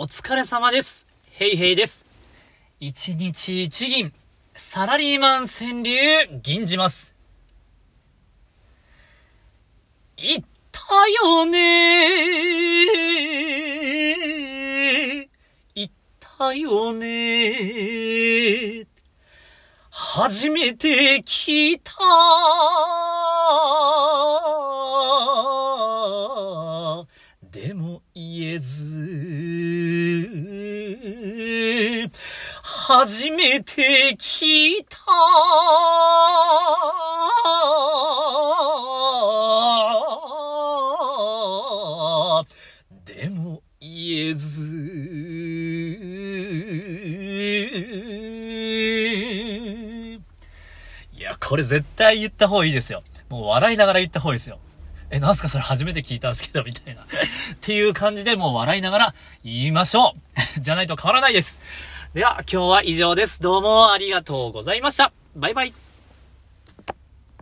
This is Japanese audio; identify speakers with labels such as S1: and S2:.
S1: お疲れ様です。ヘイヘイです。一日一銀、サラリーマン川柳、銀じます。言ったよね言ったよね初めて聞いたでも言えず初めて聞いたでも言えずいや、これ絶対言った方がいいですよ。もう笑いながら言った方がいいですよ。え、なんすか？それ初めて聞いたんですけど、みたいな。っていう感じでもう笑いながら言いましょう。じゃないと変わらないです。では、今日は以上です。どうもありがとうございました。バイバイ。